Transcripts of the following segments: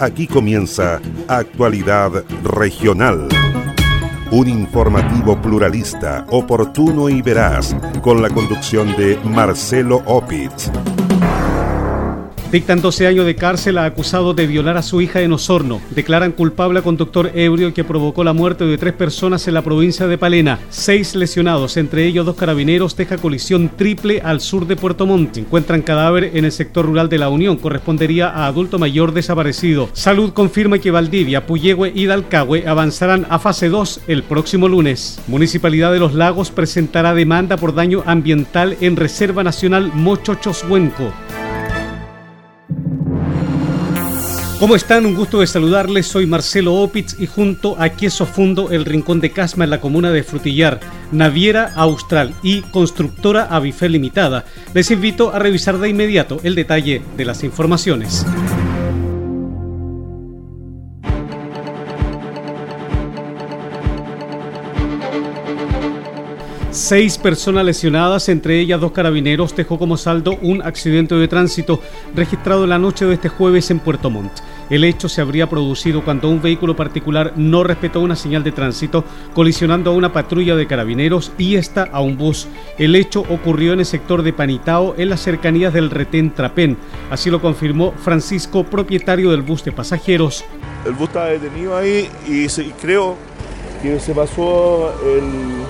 Aquí comienza Actualidad Regional. Un informativo pluralista, oportuno y veraz, con la conducción de Marcelo Opitz. Dictan 12 años de cárcel a acusado de violar a su hija en Osorno. Declaran culpable a conductor ebrio que provocó la muerte de tres personas en la provincia de Palena. Seis lesionados, entre ellos dos carabineros, deja colisión triple al sur de Puerto Montt. Encuentran cadáver en el sector rural de la Unión. Correspondería a adulto mayor desaparecido. Salud confirma que Valdivia, Puyehue y Dalcahue avanzarán a fase 2 el próximo lunes. Municipalidad de Los Lagos presentará demanda por daño ambiental en Reserva Nacional Mochochoshuenco. ¿Cómo están? Un gusto de saludarles. Soy Marcelo Opitz y junto a Queso Fundo, el Rincón de Casma en la comuna de Frutillar, Naviera Austral y Constructora Avifel Limitada, les invito a revisar de inmediato el detalle de las informaciones. Seis personas lesionadas, entre ellas dos carabineros, dejó como saldo un accidente de tránsito registrado la noche de este jueves en Puerto Montt. El hecho se habría producido cuando un vehículo particular no respetó una señal de tránsito, colisionando a una patrulla de carabineros y esta a un bus. El hecho ocurrió en el sector de Panitao, en las cercanías del retén Trapén. Así lo confirmó Francisco, propietario del bus de pasajeros. El bus estaba detenido ahí y creo que se pasó el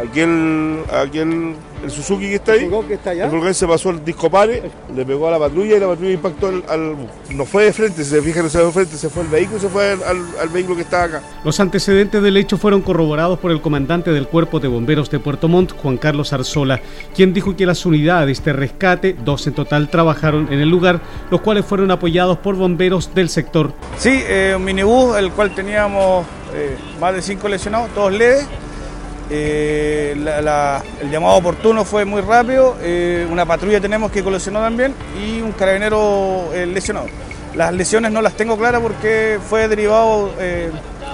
aquel, aquel el Suzuki que está ahí, el que está allá. el se pasó el disco pare, le pegó a la patrulla y la patrulla impactó al, no fue de frente, si se fijan, no se fue de frente, se fue el vehículo y se fue al, vehículo que estaba acá. Los antecedentes del hecho fueron corroborados por el comandante del Cuerpo de Bomberos de Puerto Montt, Juan Carlos Arzola, quien dijo que las unidades de rescate, dos en total, trabajaron en el lugar, los cuales fueron apoyados por bomberos del sector. Sí, eh, un minibús, el cual teníamos eh, más de cinco lesionados, todos leves eh, el llamado oportuno fue muy rápido, eh, una patrulla tenemos que colisionó también y un carabinero eh, lesionado. Las lesiones no las tengo claras porque fue derivado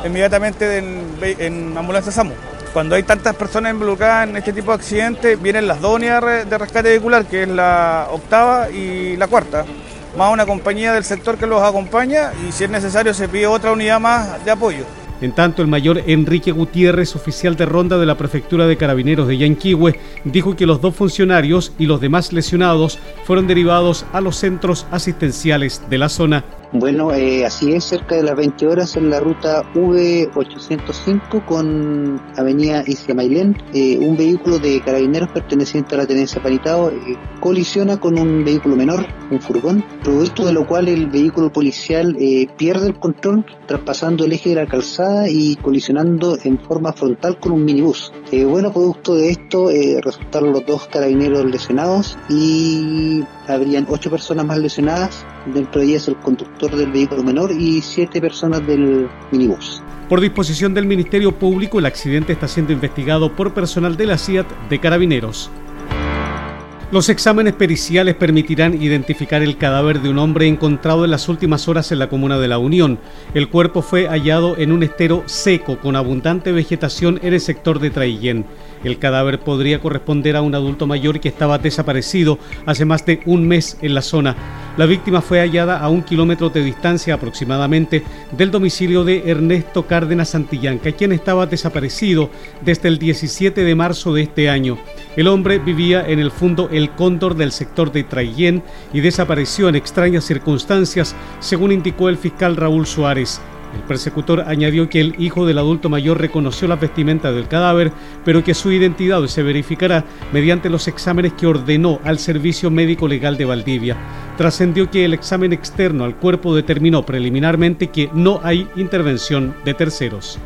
inmediatamente en, ambulancia SAMU. Cuando hay tantas personas involucradas en este tipo de accidentes, vienen las dos unidades de rescate vehicular, que es la octava y la cuarta, más una compañía del sector que los acompaña y si es necesario se pide otra unidad más de apoyo. En tanto, el mayor Enrique Gutiérrez, oficial de ronda de la Prefectura de Carabineros de Yanquihue, dijo que los dos funcionarios y los demás lesionados fueron derivados a los centros asistenciales de la zona. Bueno, eh, así es, cerca de las 20 horas en la ruta V805 con Avenida Isla Mailén, eh, un vehículo de carabineros perteneciente a la tenencia Panitao eh, colisiona con un vehículo menor, un furgón, producto de lo cual el vehículo policial pierde el control traspasando el eje de la calzada y colisionando en forma frontal con un minibús. bueno, producto de esto resultaron los dos carabineros lesionados y habrían ocho personas más lesionadas, dentro de ellas el conductor del vehículo menor y siete personas del minibús. Por disposición del Ministerio Público, el accidente está siendo investigado por personal de la CIAT de Carabineros. Los exámenes periciales permitirán identificar el cadáver de un hombre encontrado en las últimas horas en la comuna de La Unión. El cuerpo fue hallado en un estero seco con abundante vegetación en el sector de Traillén. El cadáver podría corresponder a un adulto mayor que estaba desaparecido hace más de un mes en la zona. La víctima fue hallada a un kilómetro de distancia aproximadamente del domicilio de Ernesto Cárdenas Santillanca, quien estaba desaparecido desde el 17 de marzo de este año. El hombre vivía en el fondo El Cóndor del sector de Traillén y desapareció en extrañas circunstancias, según indicó el fiscal Raúl Suárez. El persecutor añadió que el hijo del adulto mayor reconoció la vestimenta del cadáver, pero que su identidad se verificará mediante los exámenes que ordenó al Servicio Médico Legal de Valdivia. Trascendió que el examen externo al cuerpo determinó preliminarmente que no hay intervención de terceros.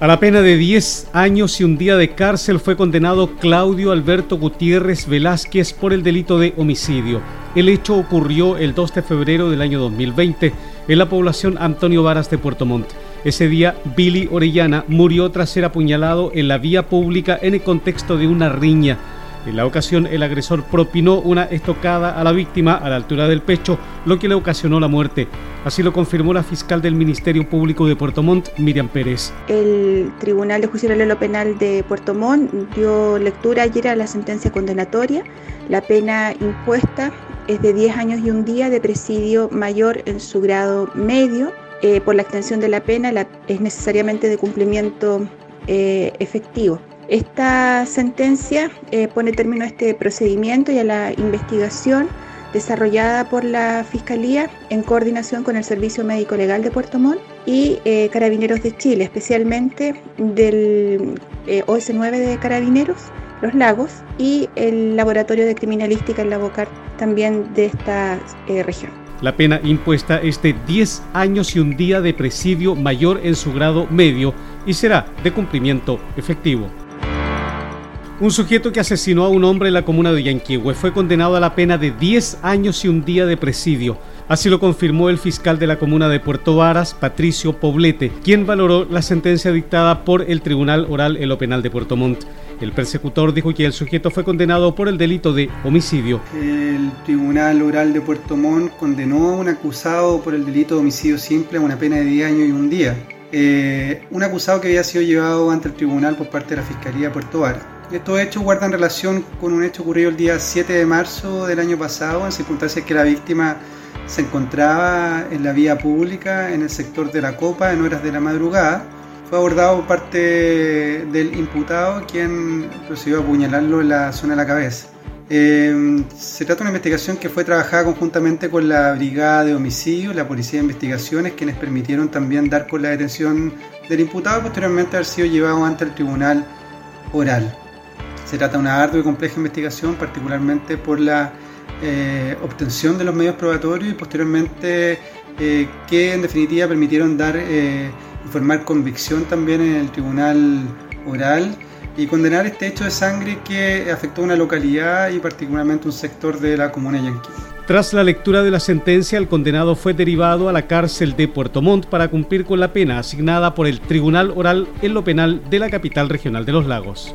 A la pena de 10 años y un día de cárcel fue condenado Claudio Alberto Gutiérrez Velázquez por el delito de homicidio. El hecho ocurrió el 2 de febrero del año 2020 en la población Antonio Varas de Puerto Montt. Ese día, Billy Orellana murió tras ser apuñalado en la vía pública en el contexto de una riña. En la ocasión, el agresor propinó una estocada a la víctima a la altura del pecho, lo que le ocasionó la muerte. Así lo confirmó la fiscal del Ministerio Público de Puerto Montt, Miriam Pérez. El Tribunal de Justicia Lo Penal de Puerto Montt dio lectura ayer a la sentencia condenatoria. La pena impuesta es de 10 años y un día de presidio mayor en su grado medio. Eh, por la extensión de la pena es necesariamente de cumplimiento eh, efectivo. Esta sentencia eh, pone término a este procedimiento y a la investigación desarrollada por la Fiscalía en coordinación con el Servicio Médico Legal de Puerto Montt y Carabineros de Chile, especialmente del OS9 de Carabineros, Los Lagos, y el Laboratorio de Criminalística en la Bocar también de esta región. La pena impuesta es de 10 años y un día de presidio mayor en su grado medio y será de cumplimiento efectivo. Un sujeto que asesinó a un hombre en la comuna de Yanquihue fue condenado a la pena de 10 años y un día de presidio. Así lo confirmó el fiscal de la comuna de Puerto Varas, Patricio Poblete, quien valoró la sentencia dictada por el Tribunal Oral en lo Penal de Puerto Montt. El persecutor dijo que el sujeto fue condenado por el delito de homicidio. El Tribunal Oral de Puerto Montt condenó a un acusado por el delito de homicidio simple a una pena de 10 años y un día. Eh, un acusado que había sido llevado ante el tribunal por parte de la Fiscalía de Puerto Varas. Estos hechos guardan relación con un hecho ocurrido el día 7 de marzo del año pasado, en circunstancias que la víctima se encontraba en la vía pública en el sector de la Copa en horas de la madrugada fue abordado por parte del imputado, quien procedió a apuñalarlo en la zona de la cabeza. Eh, se trata de una investigación que fue trabajada conjuntamente con la Brigada de Homicidio, la Policía de Investigaciones, quienes permitieron también dar con la detención del imputado posteriormente haber sido llevado ante el Tribunal Oral. Se trata de una ardua y compleja investigación, particularmente por la eh, obtención de los medios probatorios y posteriormente eh, que en definitiva permitieron dar formar convicción también en el tribunal oral y condenar este hecho de sangre que afectó a una localidad y particularmente un sector de la comuna de. Tras la lectura de la sentencia, el condenado fue derivado a la cárcel de Puerto Montt para cumplir con la pena asignada por el Tribunal Oral en lo Penal de la capital regional de los lagos.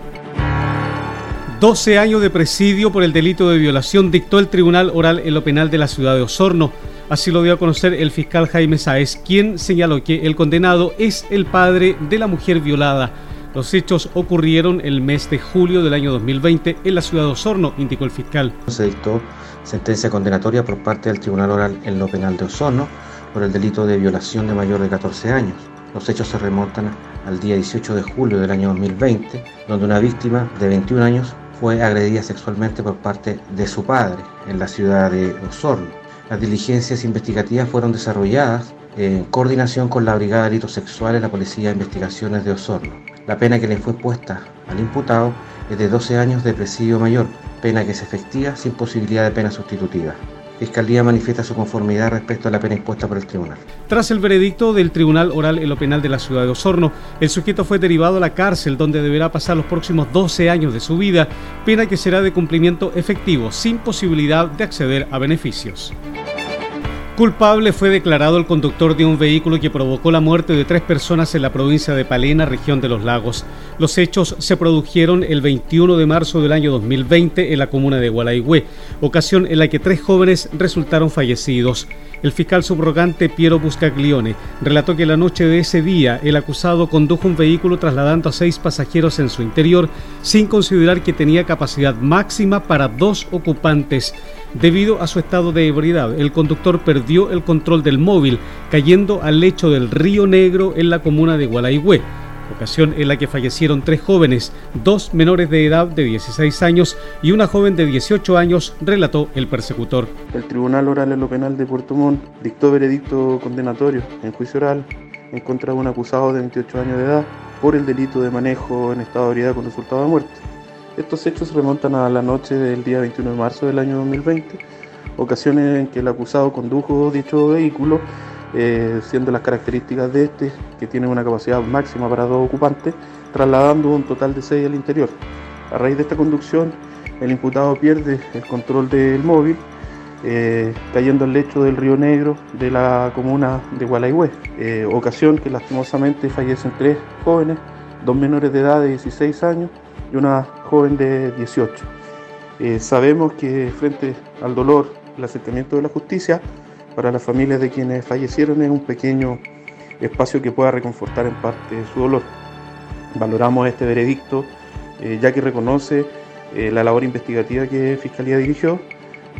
12 años de presidio por el delito de violación dictó el Tribunal Oral en lo Penal de la ciudad de Osorno. Así lo dio a conocer el fiscal Jaime Sáez, quien señaló que el condenado es el padre de la mujer violada. Los hechos ocurrieron el mes de julio del año 2020 en la ciudad de Osorno, indicó el fiscal. Se dictó sentencia condenatoria por parte del Tribunal Oral en lo Penal de Osorno por el delito de violación de mayor de 14 años. Los hechos se remontan al día 18 de julio del año 2020, donde una víctima de 21 años fue agredida sexualmente por parte de su padre en la ciudad de Osorno. Las diligencias investigativas fueron desarrolladas en coordinación con la Brigada de Delitos Sexuales de la Policía de Investigaciones de Osorno. La pena que le fue puesta al imputado es de 12 años de presidio mayor, pena que es efectiva sin posibilidad de pena sustitutiva. Fiscalía manifiesta su conformidad respecto a la pena impuesta por el tribunal. Tras el veredicto del Tribunal Oral en lo Penal de la ciudad de Osorno, el sujeto fue derivado a la cárcel donde deberá pasar los próximos 12 años de su vida, pena que será de cumplimiento efectivo, sin posibilidad de acceder a beneficios. Culpable fue declarado el conductor de un vehículo que provocó la muerte de tres personas en la provincia de Palena, región de los lagos. Los hechos se produjeron el 21 de marzo del año 2020 en la comuna de Gualaigüe, ocasión en la que tres jóvenes resultaron fallecidos. El fiscal subrogante Piero Buscaglione relató que la noche de ese día el acusado condujo un vehículo trasladando a seis pasajeros en su interior sin considerar que tenía capacidad máxima para dos ocupantes. Debido a su estado de ebriedad, el conductor perdió el control del móvil, cayendo al lecho del río Negro en la comuna de Gualaigüe, ocasión en la que fallecieron tres jóvenes, dos menores de edad de 16 años y una joven de 18 años, relató el persecutor. El Tribunal Oral en lo Penal de Puerto Montt dictó veredicto condenatorio en juicio oral en contra de un acusado de 28 años de edad por el delito de manejo en estado de ebriedad con resultado de muerte. Estos hechos remontan a la noche del día 21 de marzo del año 2020, ocasiones en que el acusado condujo dicho vehículo, eh, siendo las características de este que tiene una capacidad máxima para dos ocupantes, trasladando un total de seis al interior. A raíz de esta conducción, el imputado pierde el control del móvil, eh, cayendo al lecho del río Negro de la comuna de Gualaihue, eh, ocasión que lastimosamente fallecen tres jóvenes, dos menores de edad de 16 años y una joven de 18. Eh, sabemos que frente al dolor, el acercamiento de la justicia, para las familias de quienes fallecieron es un pequeño espacio que pueda reconfortar en parte su dolor. Valoramos este veredicto, eh, ya que reconoce eh, la labor investigativa que Fiscalía dirigió,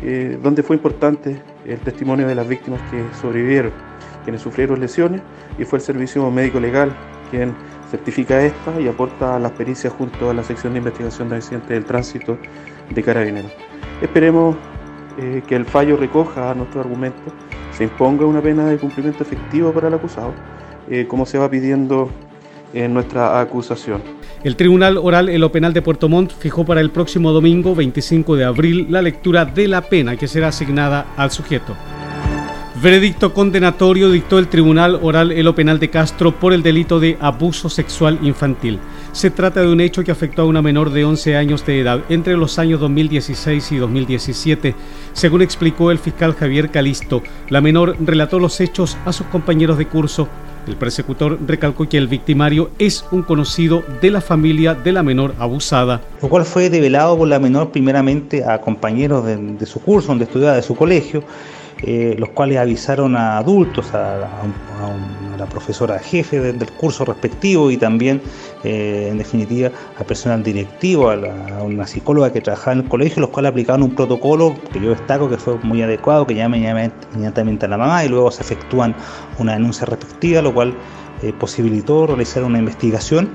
eh, donde fue importante el testimonio de las víctimas que sobrevivieron, quienes sufrieron lesiones, y fue el servicio médico legal quien certifica esta y aporta las pericias junto a la sección de investigación de accidentes del tránsito de Carabineros. Esperemos eh, que el fallo recoja nuestro argumento, se imponga una pena de cumplimiento efectivo para el acusado, eh, como se va pidiendo en nuestra acusación. El Tribunal Oral en lo Penal de Puerto Montt fijó para el próximo domingo 25 de abril la lectura de la pena que será asignada al sujeto. Veredicto condenatorio dictó el Tribunal Oral en lo Penal de Castro por el delito de abuso sexual infantil. Se trata de un hecho que afectó a una menor de 11 años de edad entre los años 2016 y 2017. Según explicó el fiscal Javier Calisto, la menor relató los hechos a sus compañeros de curso el persecutor recalcó que el victimario es un conocido de la familia de la menor abusada. Lo cual fue develado por la menor primeramente a compañeros de, su curso, donde estudiaba, de su colegio, los cuales avisaron a adultos, a, la profesora jefe del curso respectivo y también, eh, en definitiva, al personal directivo, a, una psicóloga que trabajaba en el colegio, los cuales aplicaron un protocolo que yo destaco que fue muy adecuado, que llama inmediatamente a la mamá y luego se efectúan una denuncia respectiva, lo cual eh, posibilitó realizar una investigación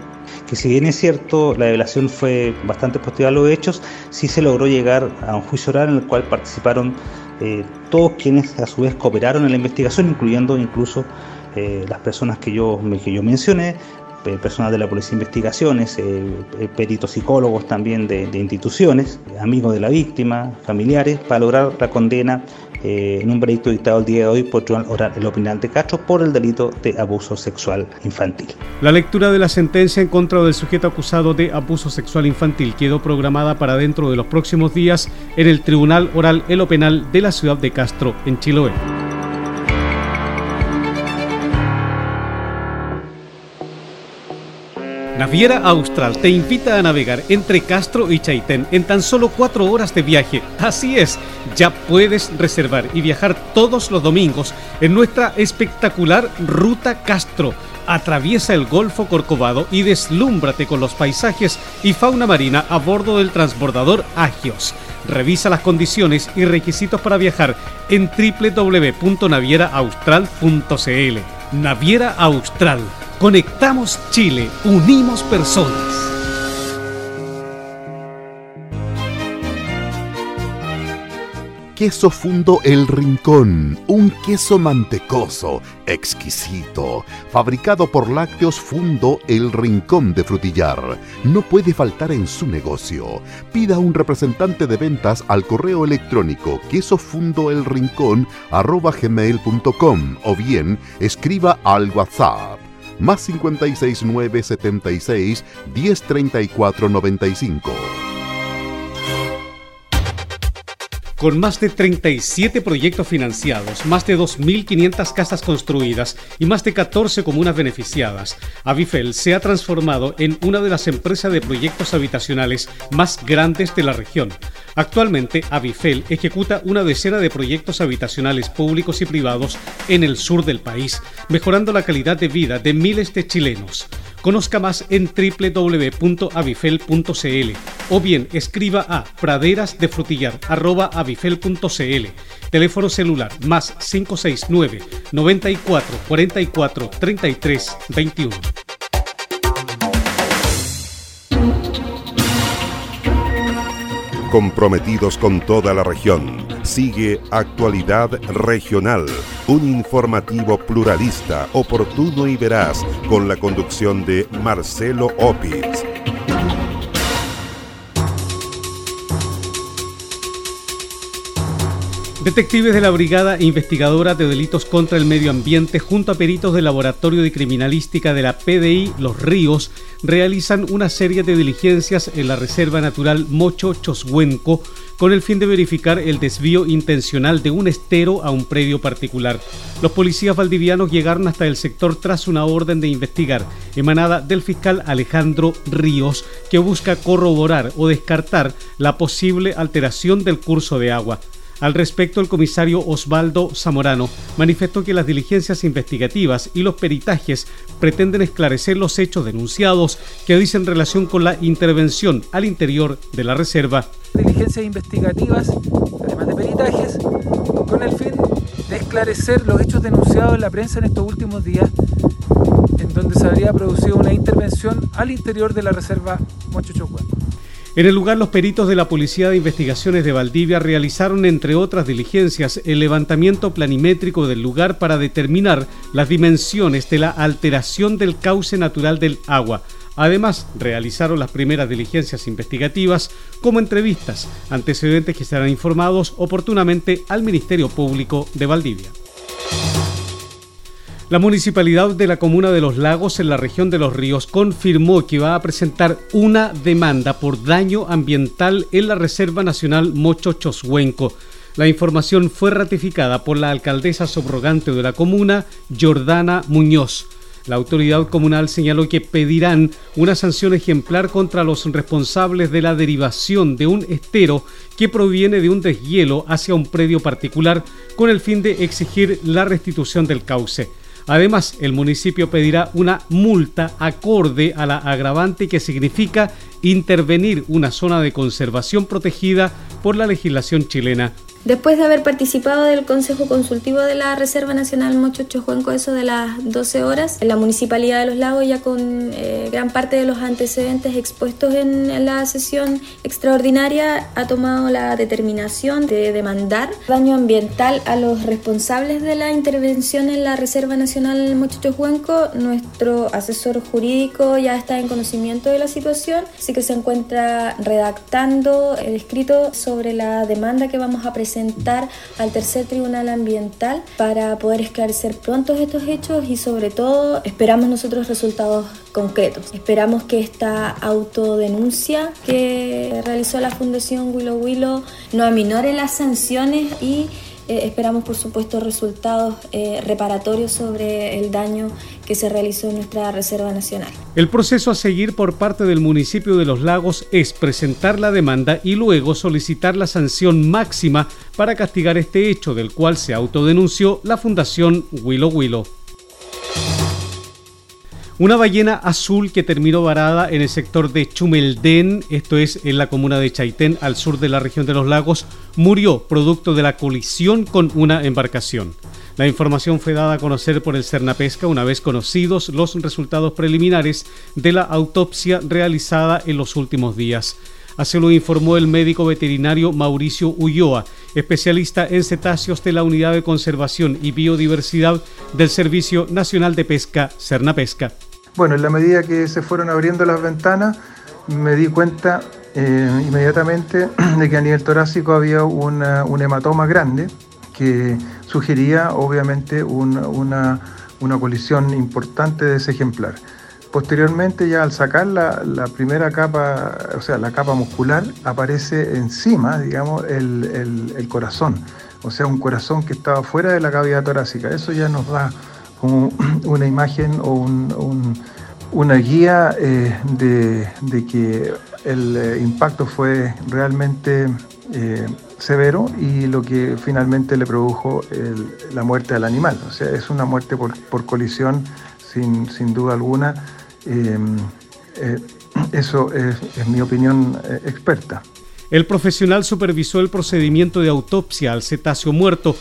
que si bien es cierto la revelación fue bastante positiva a los hechos, sí se logró llegar a un juicio oral en el cual participaron eh, todos quienes a su vez cooperaron en la investigación, incluyendo incluso eh, las personas que yo, que yo mencioné, eh, personal de la Policía de Investigaciones, peritos psicólogos también de, instituciones, amigos de la víctima, familiares, para lograr la condena en un veredicto dictado el día de hoy por el opinante Castro por el delito de abuso sexual infantil. La lectura de la sentencia en contra del sujeto acusado de abuso sexual infantil quedó programada para dentro de los próximos días en el Tribunal Oral Elo Penal de la ciudad de Castro, en Chiloé. Naviera Austral te invita a navegar entre Castro y Chaitén en tan solo cuatro horas de viaje. Así es, ya puedes reservar y viajar todos los domingos en nuestra espectacular Ruta Castro. Atraviesa el Golfo Corcovado y deslúmbrate con los paisajes y fauna marina a bordo del transbordador Agios. Revisa las condiciones y requisitos para viajar en www.navieraaustral.cl. Naviera Austral Conectamos Chile, unimos personas. Queso Fundo El Rincón, un queso mantecoso, exquisito, fabricado por Lácteos Fundo El Rincón de Frutillar. No puede faltar en su negocio. Pida un representante de ventas al correo electrónico quesofundoelrincón.com o bien escriba al WhatsApp más 569 76 Con más de 37 proyectos financiados, más de 2.500 casas construidas y más de 14 comunas beneficiadas, Avifel se ha transformado en una de las empresas de proyectos habitacionales más grandes de la región. Actualmente, Avifel ejecuta una decena de proyectos habitacionales públicos y privados en el sur del país, mejorando la calidad de vida de miles de chilenos. Conozca más en www.avifel.cl o bien escriba a praderasdefrutillar.avifel.cl. Teléfono celular más 569 94 44 33 21. comprometidos con toda la región. Sigue Actualidad Regional, un informativo pluralista, oportuno y veraz, con la conducción de Marcelo Opitz. Detectives de la Brigada Investigadora de Delitos contra el Medio Ambiente junto a peritos del Laboratorio de Criminalística de la PDI Los Ríos realizan una serie de diligencias en la Reserva Natural Mocho Choshuenco con el fin de verificar el desvío intencional de un estero a un predio particular. Los policías valdivianos llegaron hasta el sector tras una orden de investigar emanada del fiscal Alejandro Ríos que busca corroborar o descartar la posible alteración del curso de agua. Al respecto, el comisario Osvaldo Zamorano manifestó que las diligencias investigativas y los peritajes pretenden esclarecer los hechos denunciados que dicen relación con la intervención al interior de la reserva. Diligencias investigativas, además de con el fin de esclarecer los hechos denunciados en la prensa en estos últimos días, en donde se habría producido una intervención al interior de la reserva Mochochocuenco. En el lugar, los peritos de la Policía de Investigaciones de Valdivia realizaron, entre otras diligencias, el levantamiento planimétrico del lugar para determinar las dimensiones de la alteración del cauce natural del agua. Además, realizaron las primeras diligencias investigativas como entrevistas, antecedentes que serán informados oportunamente al Ministerio Público de Valdivia. La municipalidad de la comuna de Los Lagos en la región de Los Ríos confirmó que va a presentar una demanda por daño ambiental en la Reserva Nacional Mocho Choshuenco. La información fue ratificada por la alcaldesa subrogante de la comuna, Jordana Muñoz. La autoridad comunal señaló que pedirán una sanción ejemplar contra los responsables de la derivación de un estero que proviene de un deshielo hacia un predio particular con el fin de exigir la restitución del cauce. Además, el municipio pedirá una multa acorde a la agravante que significa intervenir una zona de conservación protegida por la legislación chilena. Después de haber participado del Consejo Consultivo de la Reserva Nacional Mocho Chojuenco, eso de las 12 horas, en la Municipalidad de Los Lagos ya con eh, gran parte de los antecedentes expuestos en, la sesión extraordinaria ha tomado la determinación de demandar daño ambiental a los responsables de la intervención en la Reserva Nacional Mocho Chojuenco. Nuestro asesor jurídico ya está en conocimiento de la situación, así que se encuentra redactando el escrito sobre la demanda que vamos a presentar presentar al tercer tribunal ambiental para poder esclarecer pronto estos hechos y sobre todo esperamos nosotros resultados concretos. Esperamos que esta autodenuncia que realizó la Fundación Willow Willow no aminore las sanciones y eh, esperamos, por supuesto, resultados eh, reparatorios sobre el daño que se realizó en nuestra Reserva Nacional. El proceso a seguir por parte del municipio de Los Lagos es presentar la demanda y luego solicitar la sanción máxima para castigar este hecho, del cual se autodenunció la Fundación Willow Willow. Una ballena azul que terminó varada en el sector de Chumeldén, esto es en la comuna de Chaitén, al sur de la región de los lagos, murió producto de la colisión con una embarcación. La información fue dada a conocer por el Cernapesca una vez conocidos los resultados preliminares de la autopsia realizada en los últimos días. Así lo informó el médico veterinario Mauricio Ulloa, especialista en cetáceos de la Unidad de Conservación y Biodiversidad del Servicio Nacional de Pesca, Cernapesca. Bueno, en la medida que se fueron abriendo las ventanas, me di cuenta eh, inmediatamente de que a nivel torácico había un hematoma grande que sugería obviamente una colisión importante de ese ejemplar. Posteriormente, ya al sacar la, primera capa, o sea, la capa muscular, aparece encima, digamos, el, corazón. O sea, un corazón que estaba fuera de la cavidad torácica. Eso ya nos da una imagen o una guía eh, de, que el eh, impacto fue realmente eh, severo y lo que finalmente le produjo la muerte al animal. O sea, es una muerte por, colisión sin, sin duda alguna Em, eso es, mi opinión experta. El profesional supervisó el procedimiento de autopsia al cetáceo muerto,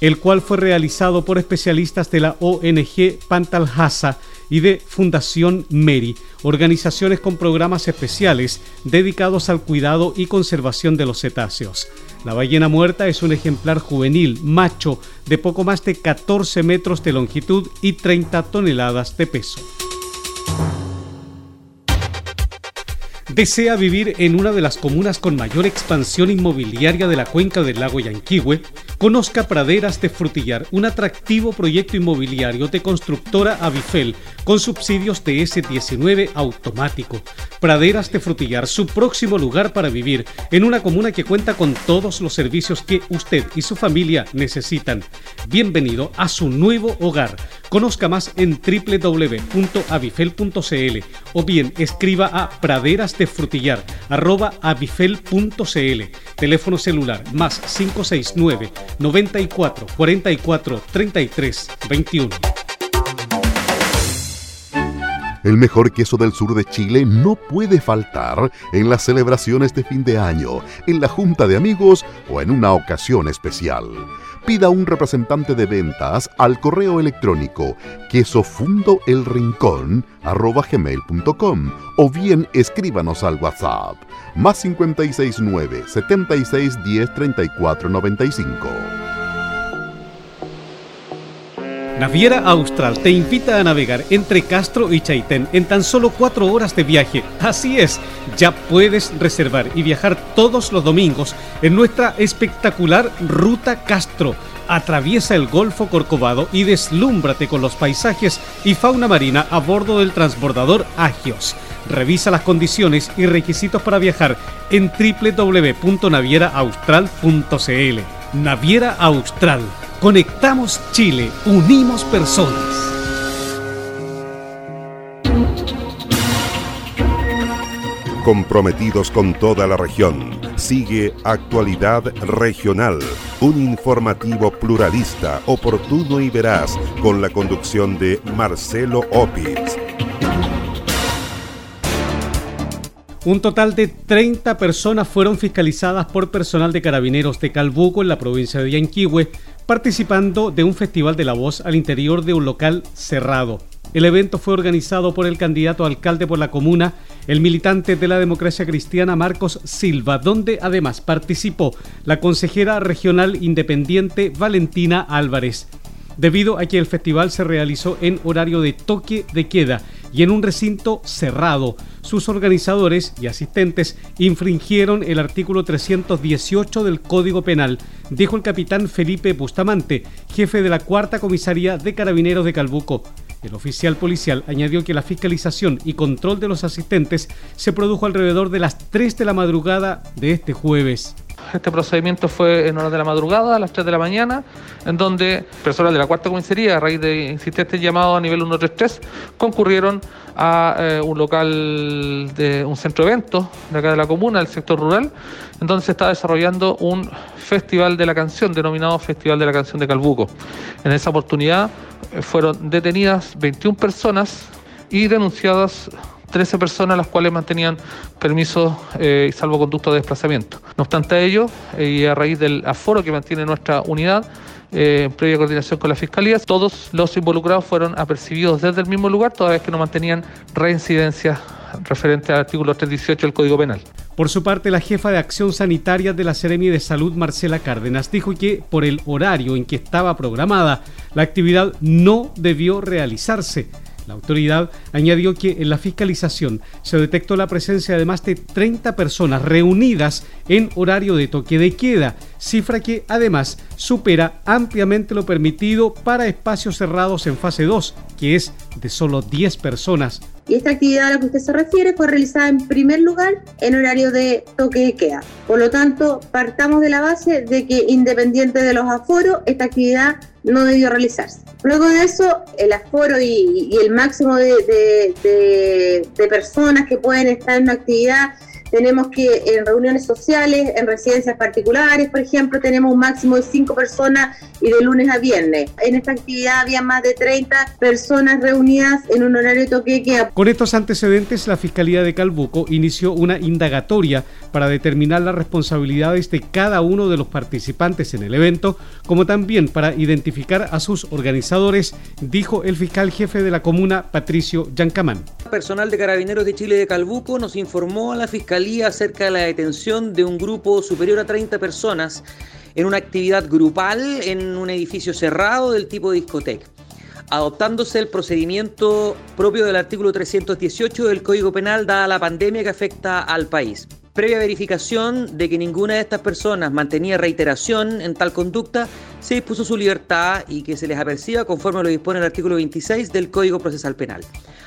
el cual fue realizado por especialistas de la ONG Pantalhasa y de Fundación Meri, organizaciones con programas especiales dedicados al cuidado y conservación de los cetáceos. La ballena muerta es un ejemplar juvenil, macho, de poco más de 14 metros de longitud y 30 toneladas de peso. Desea vivir en una de las comunas con mayor expansión inmobiliaria de la cuenca del lago Yanquihue, conozca Praderas de Frutillar, un atractivo proyecto inmobiliario de constructora Avifel con subsidios de S19 automático. Praderas de Frutillar, su próximo lugar para vivir en una comuna que cuenta con todos los servicios que usted y su familia necesitan. Bienvenido a su nuevo hogar. Conozca más en www.avifel.cl o bien escriba a praderas de frutillar arroba avifel.cl. Teléfono celular más 569 94 44 33 21. El mejor queso del sur de Chile no puede faltar en las celebraciones de fin de año, en la junta de amigos o en una ocasión especial. Pida un representante de ventas al correo electrónico quesofundoelrincón.com o bien escríbanos al WhatsApp más 569 76 10 34 95. Naviera Austral te invita a navegar entre Castro y Chaitén en tan solo cuatro horas de viaje. Así es, ya puedes reservar y viajar todos los domingos en nuestra espectacular Ruta Castro. Atraviesa el Golfo Corcovado y deslúmbrate con los paisajes y fauna marina a bordo del transbordador Agios. Revisa las condiciones y requisitos para viajar en www.navieraaustral.cl. Naviera Austral Conectamos Chile, unimos personas. Comprometidos con toda la región, sigue Actualidad Regional, un informativo pluralista, oportuno y veraz, con la conducción de Marcelo Opitz. Un total de 30 personas fueron fiscalizadas por personal de carabineros de Calbuco en la provincia de Yanquihue participando de un festival de la voz al interior de un local cerrado. El evento fue organizado por el candidato alcalde por la comuna, el militante de la democracia cristiana Marcos Silva, donde además participó la consejera regional independiente Valentina Álvarez. Debido a que el festival se realizó en horario de toque de queda y en un recinto cerrado, sus organizadores y asistentes infringieron el artículo 318 del Código Penal, dijo el capitán Felipe Bustamante, jefe de la cuarta comisaría de carabineros de Calbuco. El oficial policial añadió que la fiscalización y control de los asistentes se produjo alrededor de las 3 de la madrugada de este jueves. Este procedimiento fue en horas de la madrugada, a las 3 de la mañana, en donde personal de la cuarta comisaría, a raíz de insistentes llamados a nivel 133, concurrieron a eh, un local de un centro de eventos de acá de la comuna, del sector rural, en donde se está desarrollando un festival de la canción denominado Festival de la Canción de Calbuco. En esa oportunidad eh, fueron detenidas 21 personas y denunciadas 13 personas las cuales mantenían permisos eh, y salvoconducto de desplazamiento. No obstante ello, y a raíz del aforo que mantiene nuestra unidad, eh, previa coordinación con la Fiscalía, todos los involucrados fueron apercibidos desde el mismo lugar, toda vez que no mantenían reincidencia referente al artículo 318 del Código Penal. Por su parte, la jefa de Acción Sanitaria de la Seremi de Salud, Marcela Cárdenas, dijo que por el horario en que estaba programada, la actividad no debió realizarse. La autoridad añadió que en la fiscalización se detectó la presencia de más de 30 personas reunidas en horario de toque de queda, cifra que además supera ampliamente lo permitido para espacios cerrados en fase 2, que es de solo 10 personas. Y esta actividad a la que usted se refiere fue realizada en primer lugar en horario de toque de queda. Por lo tanto, partamos de la base de que independiente de los aforos, esta actividad no debió realizarse. Luego de eso, el aforo y, el máximo de, personas que pueden estar en una actividad tenemos que en reuniones sociales, en residencias particulares, por ejemplo, tenemos un máximo de cinco personas y de lunes a viernes. En esta actividad había más de 30 personas reunidas en un horario de toque queda. Con estos antecedentes, la Fiscalía de Calbuco inició una indagatoria para determinar las responsabilidades de cada uno de los participantes en el evento, como también para identificar a sus organizadores, dijo el fiscal jefe de la comuna, Patricio Yancamán. Personal de Carabineros de Chile de Calbuco nos informó a la Fiscalía acerca de la detención de un grupo superior a 30 personas en una actividad grupal en un edificio cerrado del tipo discoteca, adoptándose el procedimiento propio del artículo 318 del Código Penal dada la pandemia que afecta al país. Previa verificación de que ninguna de estas personas mantenía reiteración en tal conducta, se dispuso su libertad y que se les aperciba conforme lo dispone el artículo 26 del Código Procesal Penal.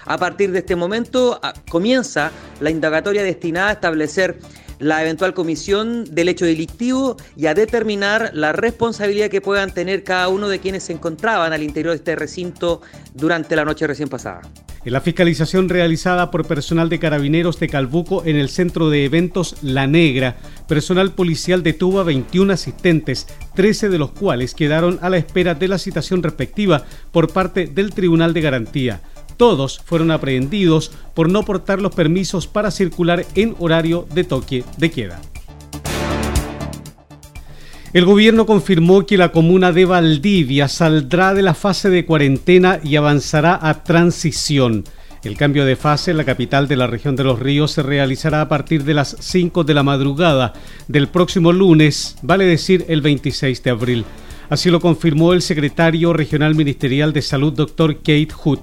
A partir de este momento ah, comienza la indagatoria destinada a establecer la eventual comisión del hecho delictivo y a determinar la responsabilidad que puedan tener cada uno de quienes se encontraban al interior de este recinto durante la noche recién pasada. En la fiscalización realizada por personal de carabineros de Calbuco en el centro de eventos La Negra, personal policial detuvo a 21 asistentes, 13 de los cuales quedaron a la espera de la citación respectiva por parte del Tribunal de Garantía. Todos fueron aprehendidos por no portar los permisos para circular en horario de toque de queda. El gobierno confirmó que la comuna de Valdivia saldrá de la fase de cuarentena y avanzará a transición. El cambio de fase en la capital de la región de los ríos se realizará a partir de las 5 de la madrugada del próximo lunes, vale decir el 26 de abril. Así lo confirmó el secretario regional ministerial de salud, doctor Kate Hood.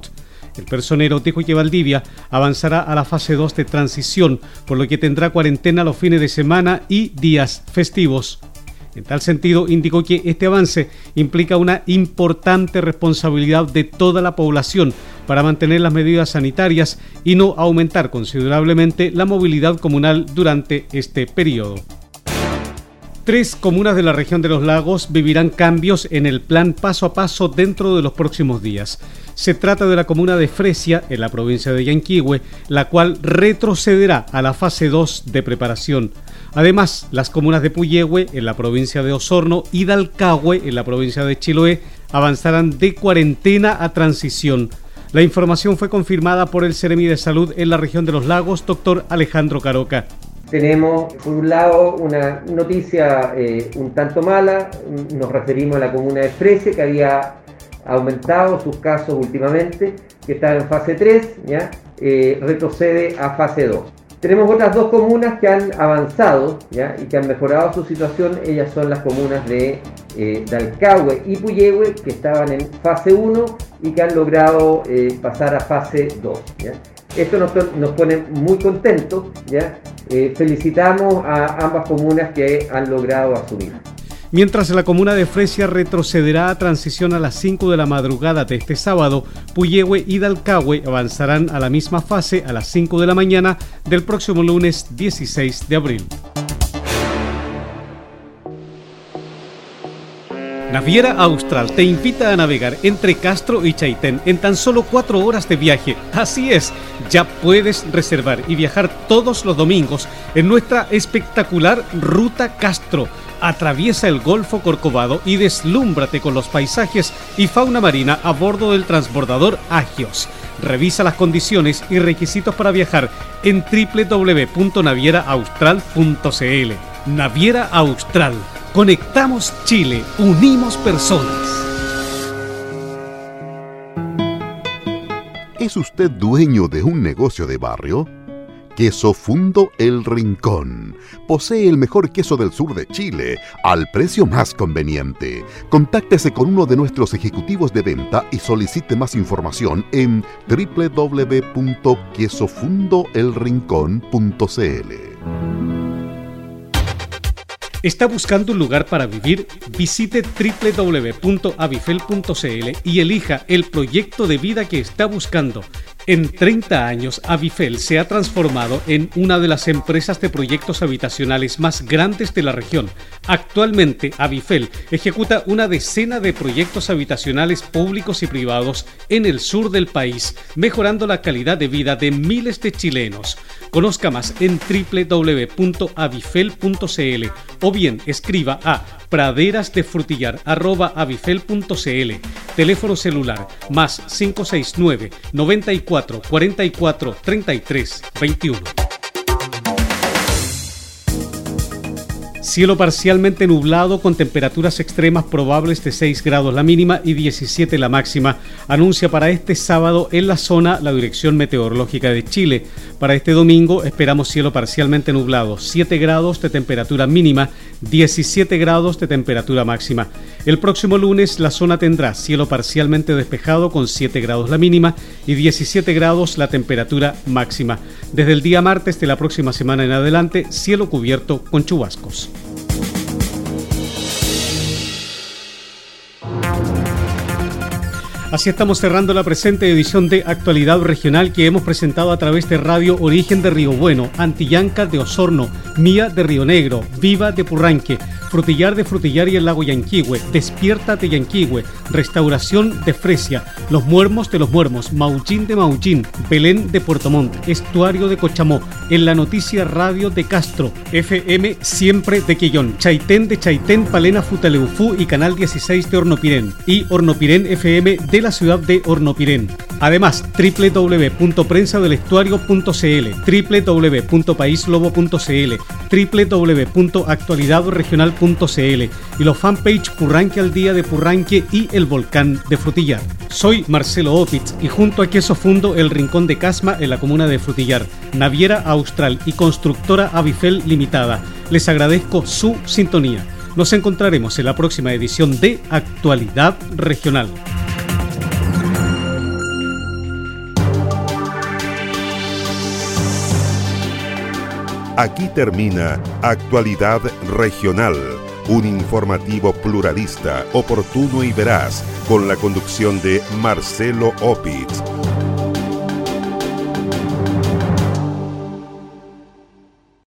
El personero dijo que Valdivia avanzará a la fase 2 de transición, por lo que tendrá cuarentena los fines de semana y días festivos. En tal sentido, indicó que este avance implica una importante responsabilidad de toda la población para mantener las medidas sanitarias y no aumentar considerablemente la movilidad comunal durante este periodo. Tres comunas de la región de los lagos vivirán cambios en el plan paso a paso dentro de los próximos días. Se trata de la comuna de Fresia, en la provincia de Yanquihue, la cual retrocederá a la fase 2 de preparación. Además, las comunas de Puyehue, en la provincia de Osorno, y Dalcahue, en la provincia de Chiloé, avanzarán de cuarentena a transición. La información fue confirmada por el Ceremi de Salud en la región de los lagos, doctor Alejandro Caroca. Tenemos, por un lado, una noticia eh, un tanto mala. Nos referimos a la comuna de Fresia, que había aumentado sus casos últimamente, que estaba en fase 3, ¿ya? Eh, retrocede a fase 2. Tenemos otras dos comunas que han avanzado y que han mejorado su situación. Ellas son las comunas de eh, Dalcahue y Puyehue, que estaban en fase 1 y que han logrado eh, pasar a fase 2. Esto nos, nos, pone muy contentos. ¿ya? Eh, felicitamos a ambas comunas que han logrado asumir. Mientras la comuna de Fresia retrocederá a transición a las 5 de la madrugada de este sábado, Puyehue y Dalcahue avanzarán a la misma fase a las 5 de la mañana del próximo lunes 16 de abril. Naviera Austral te invita a navegar entre Castro y Chaitén en tan solo cuatro horas de viaje. Así es, ya puedes reservar y viajar todos los domingos en nuestra espectacular Ruta Castro atraviesa el Golfo Corcovado y deslúmbrate con los paisajes y fauna marina a bordo del transbordador Agios. Revisa las condiciones y requisitos para viajar en www.navieraaustral.cl. Naviera Austral. Conectamos Chile, unimos personas. ¿Es usted dueño de un negocio de barrio? Queso Fundo El Rincón. Posee el mejor queso del sur de Chile al precio más conveniente. Contáctese con uno de nuestros ejecutivos de venta y solicite más información en www.quesofundoelrincón.cl. ¿Está buscando un lugar para vivir? Visite www.avifel.cl y elija el proyecto de vida que está buscando. En 30 años, Avifel se ha transformado en una de las empresas de proyectos habitacionales más grandes de la región. Actualmente, Avifel ejecuta una decena de proyectos habitacionales públicos y privados en el sur del país, mejorando la calidad de vida de miles de chilenos. Conozca más en www.avifel.cl o bien escriba a praderasdefrutillar.avifel.cl Teléfono celular más 569 94 44 33 21. Cielo parcialmente nublado con temperaturas extremas probables de 6 grados la mínima y 17 la máxima. Anuncia para este sábado en la zona la Dirección Meteorológica de Chile. Para este domingo esperamos cielo parcialmente nublado, 7 grados de temperatura mínima, 17 grados de temperatura máxima. El próximo lunes la zona tendrá cielo parcialmente despejado con 7 grados la mínima y 17 grados la temperatura máxima. Desde el día martes de la próxima semana en adelante, cielo cubierto con chubascos. Así estamos cerrando la presente edición de Actualidad Regional que hemos presentado a través de Radio Origen de Río Bueno, Antillanca de Osorno, Mía de Río Negro, Viva de Purranque, Frutillar de Frutillar y el Lago Yanquihue, Despierta de Yanquihue, Restauración de Fresia, Los Muermos de los Muermos, Mauchín de Mauchín, Belén de Puerto Montt, Estuario de Cochamó, En la Noticia Radio de Castro, FM Siempre de Quillón, Chaitén de Chaitén, Palena Futaleufú y Canal 16 de Hornopirén y Hornopirén FM de la ciudad de Hornopirén. Además, www.prensadelestuario.cl, www.paislobo.cl, www.actualidadregional.cl y los fanpage Purranque al Día de Purranque y El Volcán de Frutillar. Soy Marcelo Opitz y junto a Queso Fundo El Rincón de Casma en la comuna de Frutillar, Naviera Austral y Constructora Avifel Limitada. Les agradezco su sintonía. Nos encontraremos en la próxima edición de Actualidad Regional. Aquí termina Actualidad Regional, un informativo pluralista, oportuno y veraz, con la conducción de Marcelo Opitz